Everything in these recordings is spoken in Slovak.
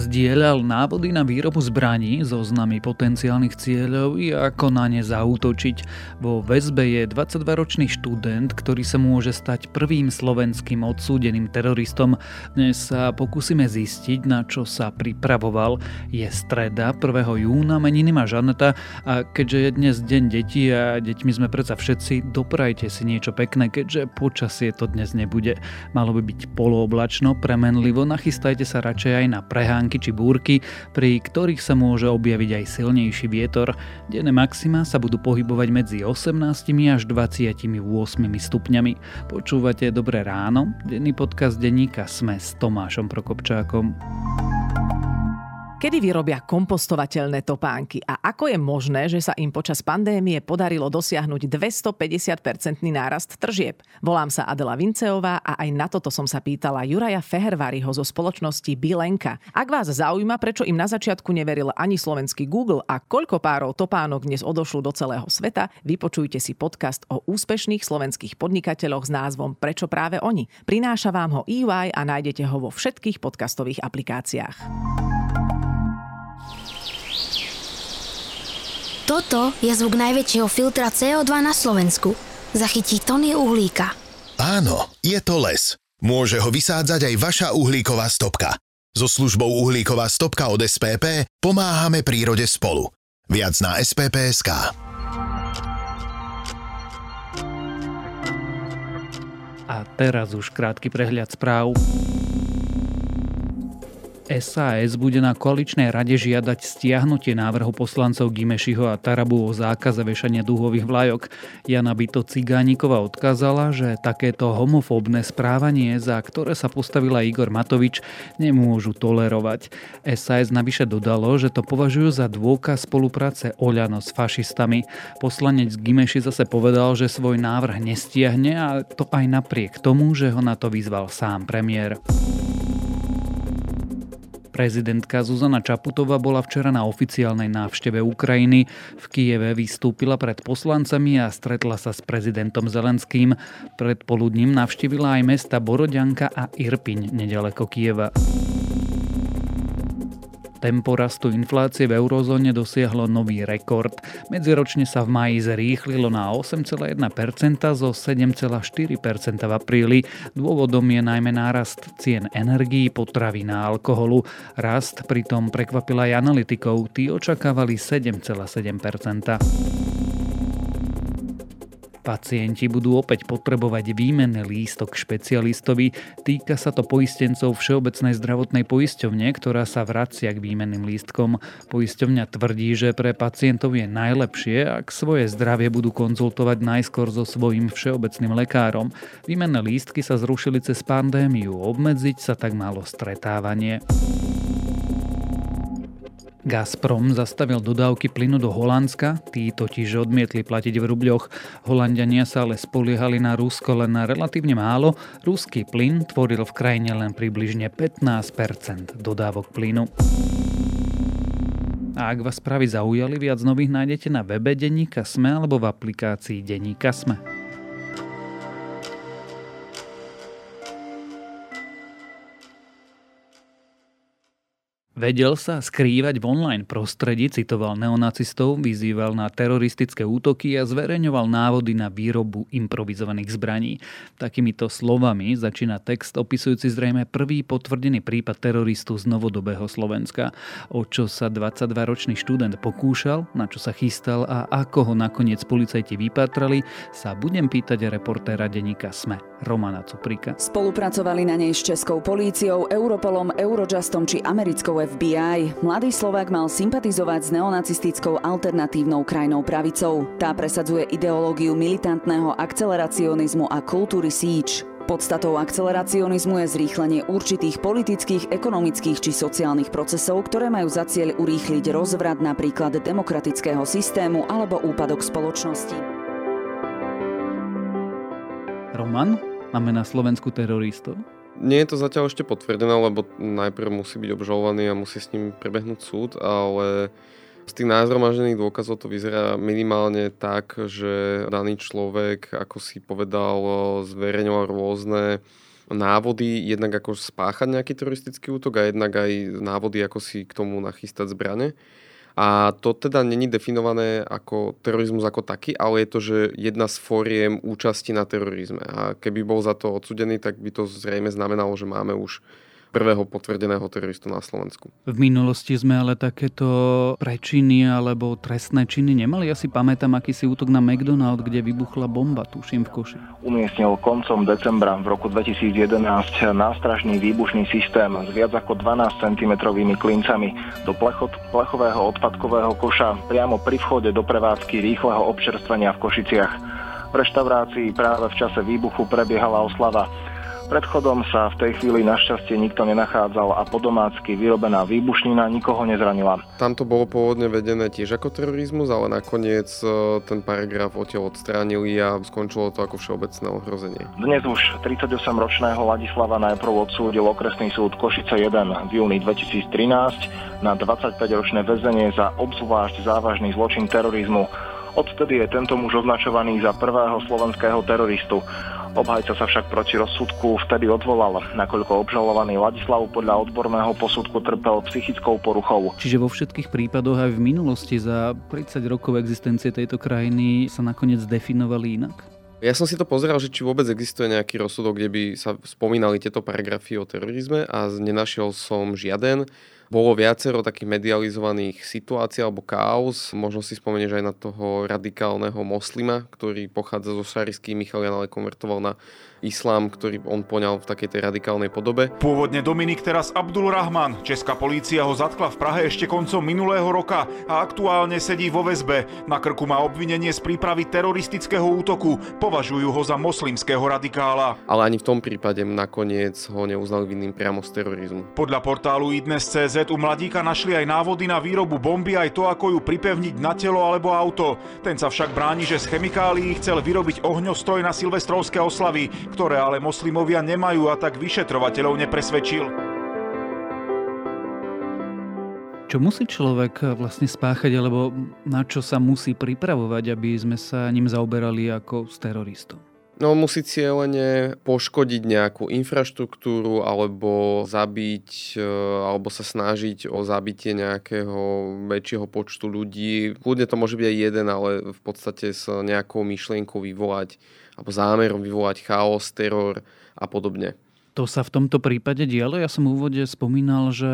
Zdieľal návody na výrobu zbraní, zoznamy potenciálnych cieľov i ako na ne zautočiť. Vo väzbe je 22-ročný študent, ktorý sa môže stať prvým slovenským odsúdeným teroristom. Dnes sa pokúsime zistiť, na čo sa pripravoval. Je streda 1. júna, meniny má Žaneta a keďže je dnes deň detí a deťmi sme predsa všetci, doprajte si niečo pekné, keďže počasie to dnes nebude. Malo by byť polooblačno, premenlivo, nachystajte sa radšej aj na prehán prehánky či búrky, pri ktorých sa môže objaviť aj silnejší vietor. Denné maxima sa budú pohybovať medzi 18 až 28 stupňami. Počúvate Dobré ráno? Denný podcast denníka Sme s Tomášom Prokopčákom. Kedy vyrobia kompostovateľné topánky a ako je možné, že sa im počas pandémie podarilo dosiahnuť 250-percentný nárast tržieb? Volám sa Adela Vinceová a aj na toto som sa pýtala Juraja Feherváriho zo spoločnosti Bilenka. Ak vás zaujíma, prečo im na začiatku neveril ani slovenský Google a koľko párov topánok dnes odošlo do celého sveta, vypočujte si podcast o úspešných slovenských podnikateľoch s názvom Prečo práve oni. Prináša vám ho EY a nájdete ho vo všetkých podcastových aplikáciách. Toto je zvuk najväčšieho filtra CO2 na Slovensku. Zachytí tony uhlíka. Áno, je to les. Môže ho vysádzať aj vaša uhlíková stopka. So službou Uhlíková stopka od SPP pomáhame prírode spolu. Viac na spp.sk. A teraz už krátky prehľad správ. SAS bude na koaličnej rade žiadať stiahnutie návrhu poslancov Gimešiho a Tarabu o zákaze vešania dúhových vlajok. Jana Bito Cigánikova odkázala, že takéto homofóbne správanie, za ktoré sa postavila Igor Matovič, nemôžu tolerovať. SAS navyše dodalo, že to považujú za dôkaz spolupráce Oľano s fašistami. Poslanec Gimeši zase povedal, že svoj návrh nestiahne a to aj napriek tomu, že ho na to vyzval sám premiér. Prezidentka Zuzana Čaputová bola včera na oficiálnej návšteve Ukrajiny. V Kieve vystúpila pred poslancami a stretla sa s prezidentom Zelenským. Predpoludním navštívila aj mesta Borodianka a Irpiň nedaleko Kieva. Tempo rastu inflácie v eurozóne dosiahlo nový rekord. Medziročne sa v maji zrýchlilo na 8,1% zo 7,4% v apríli. Dôvodom je najmä nárast cien energií, potravín a alkoholu. Rast pritom prekvapil aj analytikov, tí očakávali 7,7%. Pacienti budú opäť potrebovať výmenný lístok špecialistovi. Týka sa to poistencov Všeobecnej zdravotnej poisťovne, ktorá sa vracia k výmenným lístkom. Poisťovňa tvrdí, že pre pacientov je najlepšie, ak svoje zdravie budú konzultovať najskôr so svojím všeobecným lekárom. Výmenné lístky sa zrušili cez pandémiu, obmedziť sa tak malo stretávanie. Gazprom zastavil dodávky plynu do Holandska, tí totiž odmietli platiť v rubľoch. Holandiania sa ale spoliehali na Rusko len na relatívne málo. Ruský plyn tvoril v krajine len približne 15% dodávok plynu. A ak vás správy zaujali, viac nových nájdete na webe Denníka Sme alebo v aplikácii Denníka Sme. Vedel sa skrývať v online prostredí, citoval neonacistov, vyzýval na teroristické útoky a zverejňoval návody na výrobu improvizovaných zbraní. Takýmito slovami začína text opisujúci zrejme prvý potvrdený prípad teroristu z novodobého Slovenska. O čo sa 22-ročný študent pokúšal, na čo sa chystal a ako ho nakoniec policajti vypatrali, sa budem pýtať reportéra denníka SME, Romana Cuprika. Spolupracovali na nej s českou políciou, Europolom, Eurojustom či americkou FBI. Mladý Slovák mal sympatizovať s neonacistickou alternatívnou krajnou pravicou. Tá presadzuje ideológiu militantného akceleracionizmu a kultúry síč. Podstatou akceleracionizmu je zrýchlenie určitých politických, ekonomických či sociálnych procesov, ktoré majú za cieľ urýchliť rozvrat napríklad demokratického systému alebo úpadok spoločnosti. Roman, máme na Slovensku teroristov? Nie je to zatiaľ ešte potvrdené, lebo najprv musí byť obžalovaný a musí s ním prebehnúť súd, ale z tých názromažených dôkazov to vyzerá minimálne tak, že daný človek, ako si povedal, zverejňoval rôzne návody jednak ako spáchať nejaký teroristický útok a jednak aj návody, ako si k tomu nachystať zbrane. A to teda není definované ako terorizmus ako taký, ale je to, že jedna z fóriem účasti na terorizme. A keby bol za to odsudený, tak by to zrejme znamenalo, že máme už prvého potvrdeného teroristu na Slovensku. V minulosti sme ale takéto prečiny alebo trestné činy nemali. Ja si pamätám akýsi útok na McDonald, kde vybuchla bomba, tuším v Koši. Umiestnil koncom decembra v roku 2011 nástražný výbušný systém s viac ako 12 cm klincami do plechot, plechového odpadkového koša priamo pri vchode do prevádzky rýchleho občerstvenia v Košiciach. V reštaurácii práve v čase výbuchu prebiehala oslava. Pred chodom sa v tej chvíli našťastie nikto nenachádzal a podomácky vyrobená výbušnina nikoho nezranila. Tam to bolo pôvodne vedené tiež ako terorizmus, ale nakoniec e, ten paragraf odtiaľ odstránili a skončilo to ako všeobecné ohrozenie. Dnes už 38-ročného Ladislava najprv odsúdil okresný súd Košice 1 v júni 2013 na 25-ročné väzenie za obzvlášť závažný zločin terorizmu. Odvtedy je tento muž označovaný za prvého slovenského teroristu. Obhajca sa však proti rozsudku vtedy odvolal, nakoľko obžalovaný Ladislav podľa odborného posudku trpel psychickou poruchou. Čiže vo všetkých prípadoch aj v minulosti za 30 rokov existencie tejto krajiny sa nakoniec definovali inak? Ja som si to pozeral, že či vôbec existuje nejaký rozsudok, kde by sa spomínali tieto paragrafy o terorizme a nenašiel som žiaden. Bolo viacero takých medializovaných situácií alebo káuz. Možno si spomenieš aj na toho radikálneho moslima, ktorý pochádza zo Šarisky. Michal Jan ale konvertoval na islám, ktorý on poňal v takej tej radikálnej podobe. Pôvodne Dominik, teraz Abdul Rahman. Česká polícia ho zatkla v Prahe ešte koncom minulého roka a aktuálne sedí vo väzbe. Na krku má obvinenie z prípravy teroristického útoku. Považujú ho za moslimského radikála. Ale ani v tom prípade nakoniec ho neuznali vinným priamo z terorizmu. Podľa portálu idnes.cz u mladíka našli aj návody na výrobu bomby, aj to, ako ju pripevniť na telo alebo auto. Ten sa však bráni, že z chemikálií chcel vyrobiť ohňostroj na silvestrovské oslavy, ktoré ale moslimovia nemajú a tak vyšetrovateľov nepresvedčil. Čo musí človek vlastne spáchať, alebo na čo sa musí pripravovať, aby sme sa ním zaoberali ako s teroristom? No musí cieľene poškodiť nejakú infraštruktúru alebo zabiť e, alebo sa snažiť o zabitie nejakého väčšieho počtu ľudí. Kľudne to môže byť aj jeden, ale v podstate s nejakou myšlienkou vyvolať alebo zámerom vyvolať chaos, teror a podobne. To sa v tomto prípade dialo? Ja som v úvode spomínal, že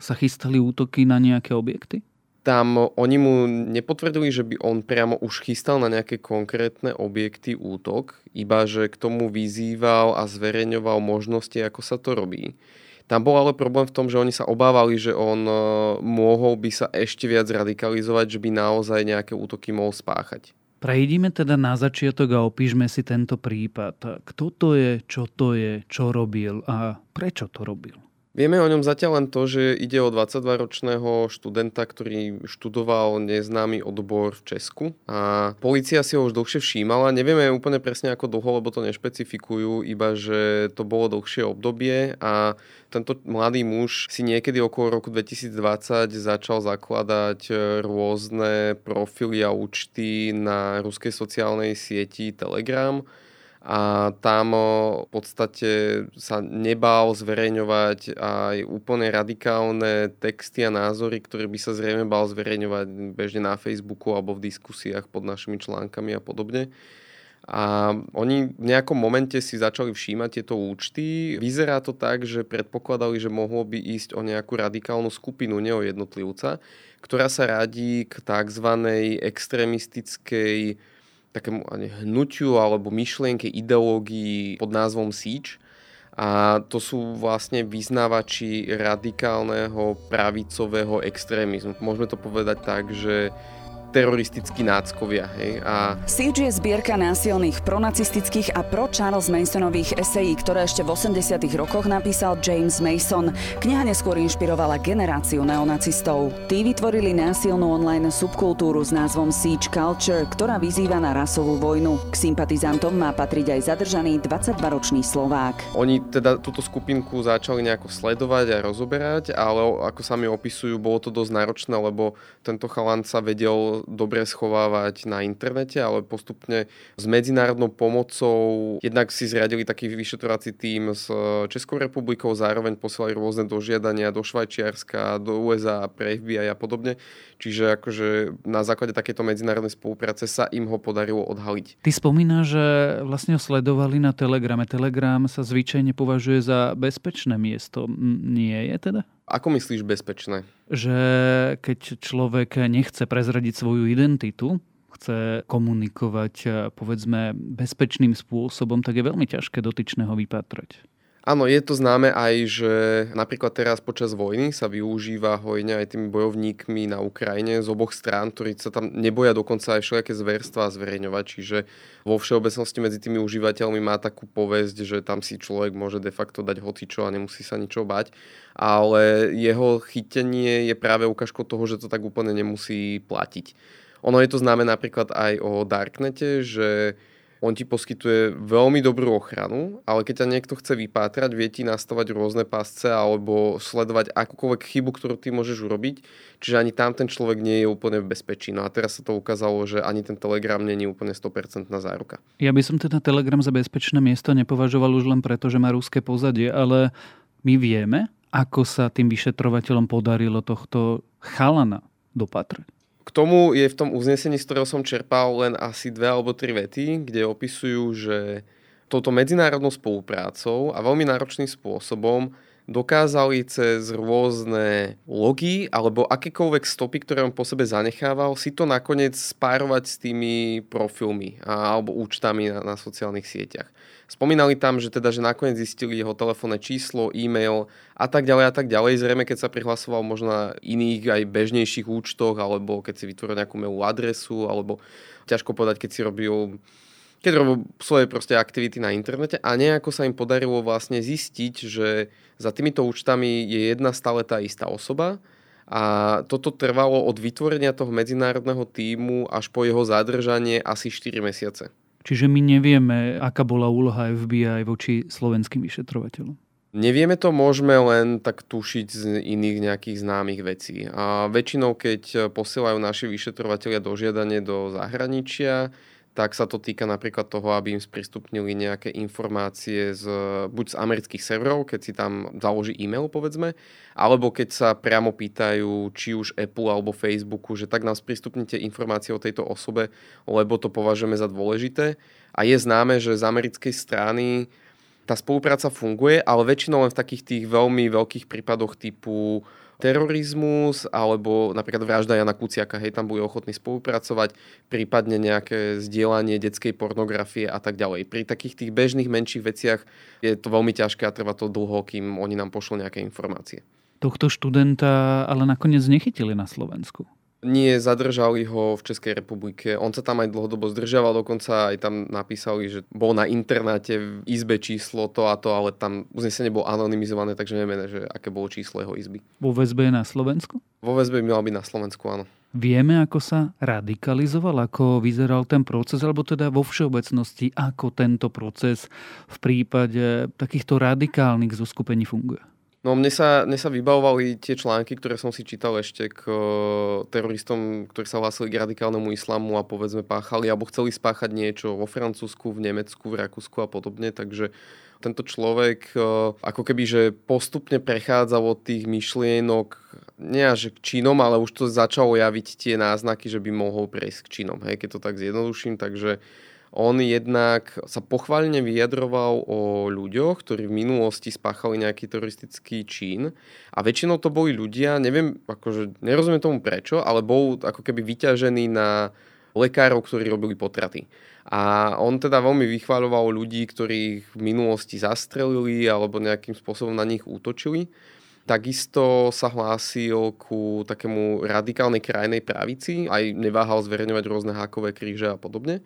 sa chystali útoky na nejaké objekty? tam oni mu nepotvrdili, že by on priamo už chystal na nejaké konkrétne objekty útok, iba že k tomu vyzýval a zverejňoval možnosti, ako sa to robí. Tam bol ale problém v tom, že oni sa obávali, že on e, mohol by sa ešte viac radikalizovať, že by naozaj nejaké útoky mohol spáchať. Prejdime teda na začiatok a opíšme si tento prípad. Kto to je, čo to je, čo robil a prečo to robil? Vieme o ňom zatiaľ len to, že ide o 22-ročného študenta, ktorý študoval neznámy odbor v Česku a policia si ho už dlhšie všímala. Nevieme úplne presne ako dlho, lebo to nešpecifikujú, iba že to bolo dlhšie obdobie a tento mladý muž si niekedy okolo roku 2020 začal zakladať rôzne profily a účty na ruskej sociálnej sieti Telegram a tam v podstate sa nebál zverejňovať aj úplne radikálne texty a názory, ktoré by sa zrejme bál zverejňovať bežne na Facebooku alebo v diskusiách pod našimi článkami a podobne. A oni v nejakom momente si začali všímať tieto účty. Vyzerá to tak, že predpokladali, že mohlo by ísť o nejakú radikálnu skupinu, nie o jednotlivca, ktorá sa radí k tzv. extrémistickej takému hnutiu alebo myšlienke, ideológii pod názvom Siege. A to sú vlastne vyznávači radikálneho pravicového extrémizmu. Môžeme to povedať tak, že teroristickí náckovia. Hej? A... Siege je zbierka násilných pronacistických a pro Charles Masonových esejí, ktoré ešte v 80 rokoch napísal James Mason. Kniha neskôr inšpirovala generáciu neonacistov. Tí vytvorili násilnú online subkultúru s názvom Siege Culture, ktorá vyzýva na rasovú vojnu. K sympatizantom má patriť aj zadržaný 22-ročný Slovák. Oni teda túto skupinku začali nejako sledovať a rozoberať, ale ako sa mi opisujú, bolo to dosť náročné, lebo tento chalan sa vedel dobre schovávať na internete, ale postupne s medzinárodnou pomocou jednak si zriadili taký vyšetrovací tým s Českou republikou, zároveň posielali rôzne dožiadania do Švajčiarska, do USA, pre FBI a podobne. Čiže akože na základe takéto medzinárodnej spolupráce sa im ho podarilo odhaliť. Ty spomínaš, že vlastne ho sledovali na Telegrame. Telegram sa zvyčajne považuje za bezpečné miesto. Nie je teda? Ako myslíš bezpečné? Že keď človek nechce prezradiť svoju identitu, chce komunikovať povedzme bezpečným spôsobom, tak je veľmi ťažké dotyčného vypatrať. Áno, je to známe aj, že napríklad teraz počas vojny sa využíva hojne aj tými bojovníkmi na Ukrajine z oboch strán, ktorí sa tam neboja dokonca aj všelijaké zverstva zverejňovať, čiže vo všeobecnosti medzi tými užívateľmi má takú povesť, že tam si človek môže de facto dať hocičo a nemusí sa ničo bať, ale jeho chytenie je práve ukážkou toho, že to tak úplne nemusí platiť. Ono je to známe napríklad aj o Darknete, že on ti poskytuje veľmi dobrú ochranu, ale keď ťa niekto chce vypátrať, vie ti nastavať rôzne pásce alebo sledovať akúkoľvek chybu, ktorú ty môžeš urobiť. Čiže ani tam ten človek nie je úplne v bezpečí. No a teraz sa to ukázalo, že ani ten Telegram nie je úplne 100% záruka. Ja by som teda Telegram za bezpečné miesto nepovažoval už len preto, že má ruské pozadie, ale my vieme, ako sa tým vyšetrovateľom podarilo tohto chalana dopatrať. K tomu je v tom uznesení, z ktorého som čerpal len asi dve alebo tri vety, kde opisujú, že touto medzinárodnou spoluprácou a veľmi náročným spôsobom dokázali cez rôzne logy alebo akékoľvek stopy, ktoré on po sebe zanechával, si to nakoniec spárovať s tými profilmi alebo účtami na, na sociálnych sieťach. Spomínali tam, že teda, že nakoniec zistili jeho telefónne číslo, e-mail a tak ďalej a tak ďalej. Zrejme, keď sa prihlasoval možno na iných aj bežnejších účtoch, alebo keď si vytvoril nejakú mailovú adresu, alebo ťažko povedať, keď si robil keď robil svoje proste aktivity na internete a nejako sa im podarilo vlastne zistiť, že za týmito účtami je jedna stále tá istá osoba a toto trvalo od vytvorenia toho medzinárodného týmu až po jeho zadržanie asi 4 mesiace. Čiže my nevieme, aká bola úloha FBI voči slovenským vyšetrovateľom. Nevieme to, môžeme len tak tušiť z iných nejakých známych vecí. A väčšinou, keď posielajú naši vyšetrovateľia dožiadanie do zahraničia, tak sa to týka napríklad toho, aby im sprístupnili nejaké informácie z, buď z amerických serverov, keď si tam založí e-mail, povedzme, alebo keď sa priamo pýtajú, či už Apple alebo Facebooku, že tak nám sprístupnite informácie o tejto osobe, lebo to považujeme za dôležité. A je známe, že z americkej strany tá spolupráca funguje, ale väčšinou len v takých tých veľmi veľkých prípadoch typu terorizmus alebo napríklad vražda Jana Kuciaka, hej, tam bude ochotní spolupracovať, prípadne nejaké zdieľanie detskej pornografie a tak ďalej. Pri takých tých bežných menších veciach je to veľmi ťažké a trvá to dlho, kým oni nám pošlú nejaké informácie. Tohto študenta ale nakoniec nechytili na Slovensku. Nie, zadržali ho v Českej republike. On sa tam aj dlhodobo zdržiaval, dokonca aj tam napísali, že bol na internáte v izbe číslo to a to, ale tam uznesenie bolo anonymizované, takže nevieme, že aké bolo číslo jeho izby. Vo väzbe je na Slovensku? Vo väzbe by mal byť na Slovensku, áno. Vieme, ako sa radikalizoval, ako vyzeral ten proces, alebo teda vo všeobecnosti, ako tento proces v prípade takýchto radikálnych zoskupení funguje? No mne sa, mne sa vybavovali tie články, ktoré som si čítal ešte k uh, teroristom, ktorí sa hlásili k radikálnemu islamu a povedzme páchali alebo chceli spáchať niečo vo Francúzsku, v Nemecku, v Rakúsku a podobne. Takže tento človek uh, ako keby, že postupne prechádzal od tých myšlienok nie až k činom, ale už to začalo javiť tie náznaky, že by mohol prejsť k činom, hej, keď to tak zjednoduším. Takže on jednak sa pochválne vyjadroval o ľuďoch, ktorí v minulosti spáchali nejaký teroristický čin a väčšinou to boli ľudia, neviem, akože nerozumiem tomu prečo, ale bol ako keby vyťažený na lekárov, ktorí robili potraty. A on teda veľmi vychváľoval ľudí, ktorých v minulosti zastrelili alebo nejakým spôsobom na nich útočili. Takisto sa hlásil ku takému radikálnej krajnej pravici, aj neváhal zverejňovať rôzne hákové kríže a podobne.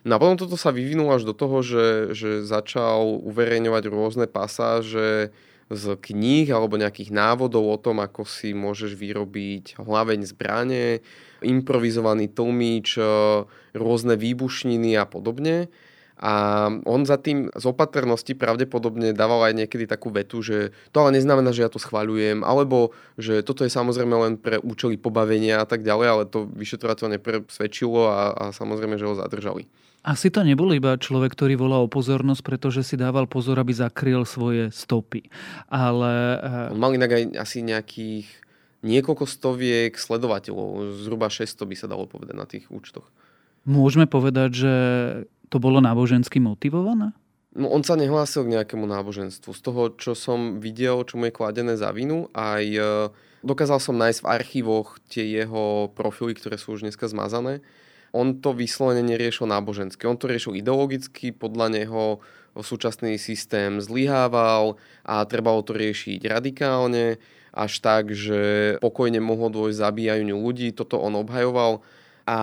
No a potom toto sa vyvinulo až do toho, že, že začal uverejňovať rôzne pasáže z kníh alebo nejakých návodov o tom, ako si môžeš vyrobiť hlaveň zbrane, improvizovaný tlmič, rôzne výbušniny a podobne. A on za tým z opatrnosti pravdepodobne dával aj niekedy takú vetu, že to ale neznamená, že ja to schvaľujem, alebo že toto je samozrejme len pre účely pobavenia a tak ďalej, ale to vyšetrovateľ nepresvedčilo a, a samozrejme, že ho zadržali. Asi to nebol iba človek, ktorý volal o pozornosť, pretože si dával pozor, aby zakryl svoje stopy. Ale... On mal inak aj asi nejakých niekoľko stoviek sledovateľov, zhruba 600 by sa dalo povedať na tých účtoch. Môžeme povedať, že to bolo nábožensky motivované? No on sa nehlásil k nejakému náboženstvu. Z toho, čo som videl, čo mu je kladené za vinu, aj e, dokázal som nájsť v archívoch tie jeho profily, ktoré sú už dneska zmazané. On to vyslovene neriešil nábožensky. On to riešil ideologicky, podľa neho súčasný systém zlyhával a trebalo to riešiť radikálne, až tak, že pokojne mohlo dôjsť zabíjaniu ľudí. Toto on obhajoval a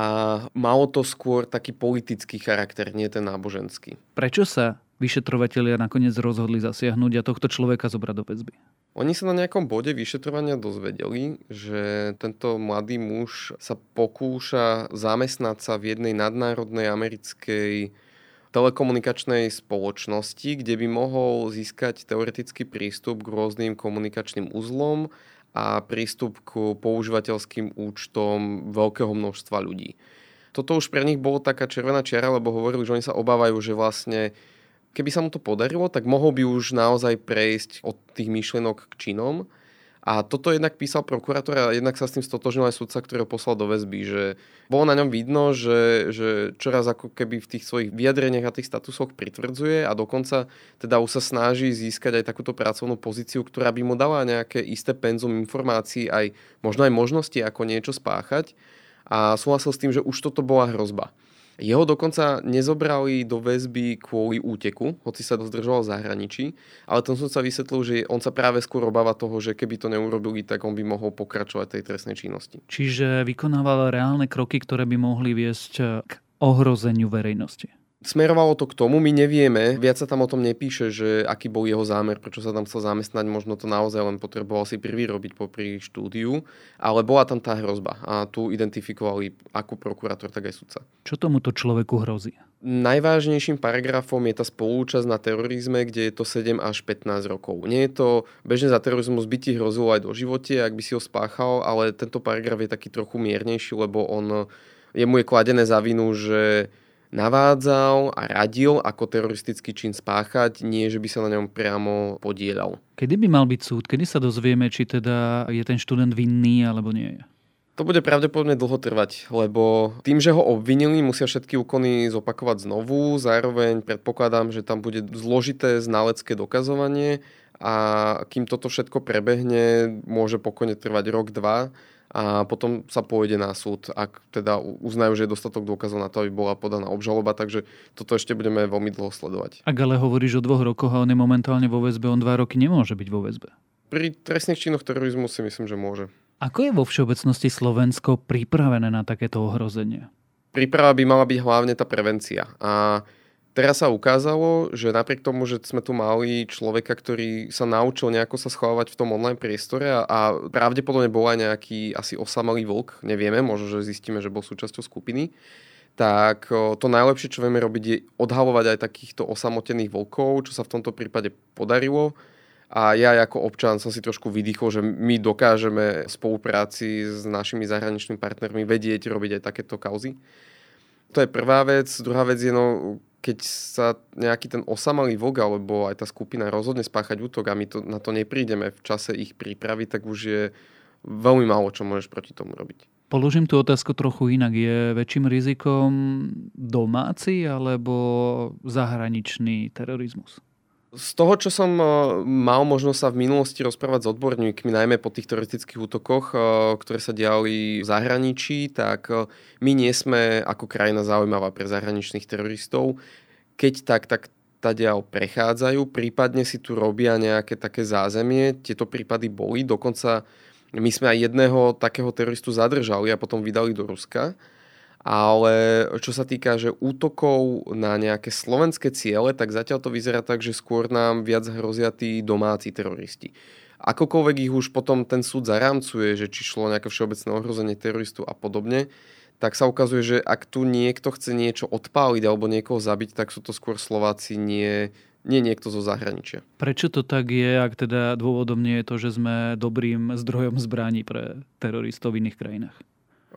malo to skôr taký politický charakter, nie ten náboženský. Prečo sa vyšetrovatelia nakoniec rozhodli zasiahnuť a tohto človeka zobrať do väzby? Oni sa na nejakom bode vyšetrovania dozvedeli, že tento mladý muž sa pokúša zamestnať sa v jednej nadnárodnej americkej telekomunikačnej spoločnosti, kde by mohol získať teoretický prístup k rôznym komunikačným uzlom a prístup k používateľským účtom veľkého množstva ľudí. Toto už pre nich bolo taká červená čiara, lebo hovorili, že oni sa obávajú, že vlastne keby sa mu to podarilo, tak mohol by už naozaj prejsť od tých myšlienok k činom a toto jednak písal prokurátor a jednak sa s tým stotožnil aj sudca, ktorý ho poslal do väzby, že bolo na ňom vidno, že, že čoraz ako keby v tých svojich vyjadreniach a tých statusoch pritvrdzuje a dokonca teda už sa snaží získať aj takúto pracovnú pozíciu, ktorá by mu dala nejaké isté penzum informácií, aj možno aj možnosti, ako niečo spáchať. A súhlasil s tým, že už toto bola hrozba. Jeho dokonca nezobrali do väzby kvôli úteku, hoci sa dozdržoval v zahraničí, ale ten som sa vysvetlil, že on sa práve skôr obáva toho, že keby to neurobili, tak on by mohol pokračovať tej trestnej činnosti. Čiže vykonával reálne kroky, ktoré by mohli viesť k ohrozeniu verejnosti. Smerovalo to k tomu, my nevieme, viac sa tam o tom nepíše, že aký bol jeho zámer, prečo sa tam chcel zamestnať, možno to naozaj len potreboval si prvý robiť popri štúdiu, ale bola tam tá hrozba a tu identifikovali ako prokurátor, tak aj sudca. Čo tomuto človeku hrozí? Najvážnejším paragrafom je tá spolúčasť na terorizme, kde je to 7 až 15 rokov. Nie je to bežne za terorizmus by ti hrozilo aj do živote, ak by si ho spáchal, ale tento paragraf je taký trochu miernejší, lebo on, jemu je kladené za vinu, že navádzal a radil, ako teroristický čin spáchať, nie že by sa na ňom priamo podielal. Kedy by mal byť súd? Kedy sa dozvieme, či teda je ten študent vinný alebo nie je? To bude pravdepodobne dlho trvať, lebo tým, že ho obvinili, musia všetky úkony zopakovať znovu. Zároveň predpokladám, že tam bude zložité znalecké dokazovanie a kým toto všetko prebehne, môže pokojne trvať rok, dva a potom sa pôjde na súd, ak teda uznajú, že je dostatok dôkazov na to, aby bola podaná obžaloba, takže toto ešte budeme veľmi dlho sledovať. Ak ale hovoríš o dvoch rokoch a on je momentálne vo väzbe, on dva roky nemôže byť vo väzbe. Pri trestných činoch terorizmu si myslím, že môže. Ako je vo všeobecnosti Slovensko pripravené na takéto ohrozenie? Príprava by mala byť hlavne tá prevencia. A Teraz sa ukázalo, že napriek tomu, že sme tu mali človeka, ktorý sa naučil nejako sa schovávať v tom online priestore a, a pravdepodobne bol aj nejaký asi osamelý vlk, nevieme, možno, že zistíme, že bol súčasťou skupiny, tak to najlepšie, čo vieme robiť, je odhalovať aj takýchto osamotených vlkov, čo sa v tomto prípade podarilo. A ja ako občan som si trošku vydýchol, že my dokážeme v spolupráci s našimi zahraničnými partnermi vedieť robiť aj takéto kauzy. To je prvá vec. Druhá vec je, no, keď sa nejaký ten osamalý vlk alebo aj tá skupina rozhodne spáchať útok a my to, na to neprídeme v čase ich prípravy, tak už je veľmi málo, čo môžeš proti tomu robiť. Položím tú otázku trochu inak. Je väčším rizikom domáci alebo zahraničný terorizmus? Z toho, čo som eh, mal možnosť sa v minulosti rozprávať s odborníkmi, najmä po tých teroristických útokoch, eh, ktoré sa diali v zahraničí, tak eh, my nie sme ako krajina zaujímavá pre zahraničných teroristov. Keď tak, tak tadiaľ prechádzajú, prípadne si tu robia nejaké také zázemie. Tieto prípady boli, dokonca my sme aj jedného takého teroristu zadržali a potom vydali do Ruska ale čo sa týka že útokov na nejaké slovenské ciele, tak zatiaľ to vyzerá tak, že skôr nám viac hrozia tí domáci teroristi. Akokoľvek ich už potom ten súd zarámcuje, že či šlo nejaké všeobecné ohrozenie teroristu a podobne, tak sa ukazuje, že ak tu niekto chce niečo odpáliť alebo niekoho zabiť, tak sú to skôr Slováci, nie, nie niekto zo zahraničia. Prečo to tak je, ak teda dôvodom nie je to, že sme dobrým zdrojom zbraní pre teroristov v iných krajinách?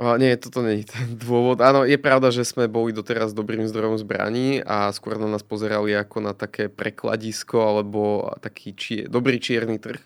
Nie, toto nie je ten dôvod. Áno, je pravda, že sme boli doteraz dobrým zdrojom zbraní a skôr na nás pozerali ako na také prekladisko alebo taký či- dobrý čierny trh.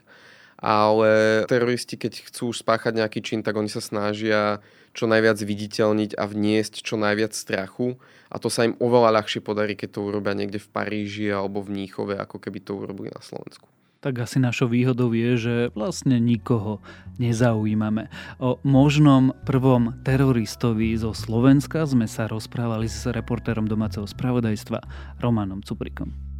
Ale teroristi, keď chcú spáchať nejaký čin, tak oni sa snažia čo najviac viditeľniť a vniesť čo najviac strachu. A to sa im oveľa ľahšie podarí, keď to urobia niekde v Paríži alebo v Níchove, ako keby to urobili na Slovensku tak asi našou výhodou je, že vlastne nikoho nezaujímame. O možnom prvom teroristovi zo Slovenska sme sa rozprávali s reportérom domáceho spravodajstva Romanom Cuprikom.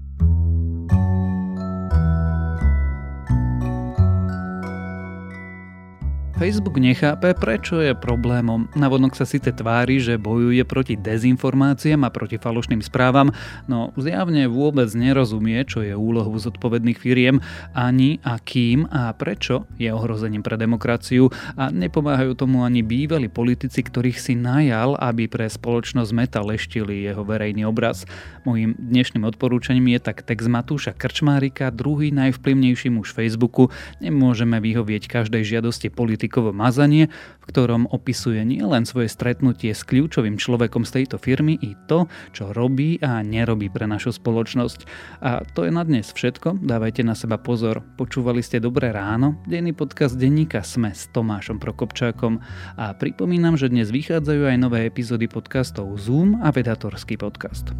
Facebook nechápe, prečo je problémom. Navodnok sa síce tvári, že bojuje proti dezinformáciám a proti falošným správam, no zjavne vôbec nerozumie, čo je úlohou zodpovedných firiem, ani a kým a prečo je ohrozením pre demokraciu a nepomáhajú tomu ani bývalí politici, ktorých si najal, aby pre spoločnosť Meta leštili jeho verejný obraz. Mojím dnešným odporúčaním je tak text Matúša Krčmárika, druhý najvplyvnejší muž Facebooku. Nemôžeme vyhovieť každej žiadosti politik Politikovo mazanie, v ktorom opisuje nielen svoje stretnutie s kľúčovým človekom z tejto firmy i to, čo robí a nerobí pre našu spoločnosť. A to je na dnes všetko, dávajte na seba pozor. Počúvali ste Dobré ráno, denný podcast denníka Sme s Tomášom Prokopčákom a pripomínam, že dnes vychádzajú aj nové epizódy podcastov Zoom a Vedatorský podcast.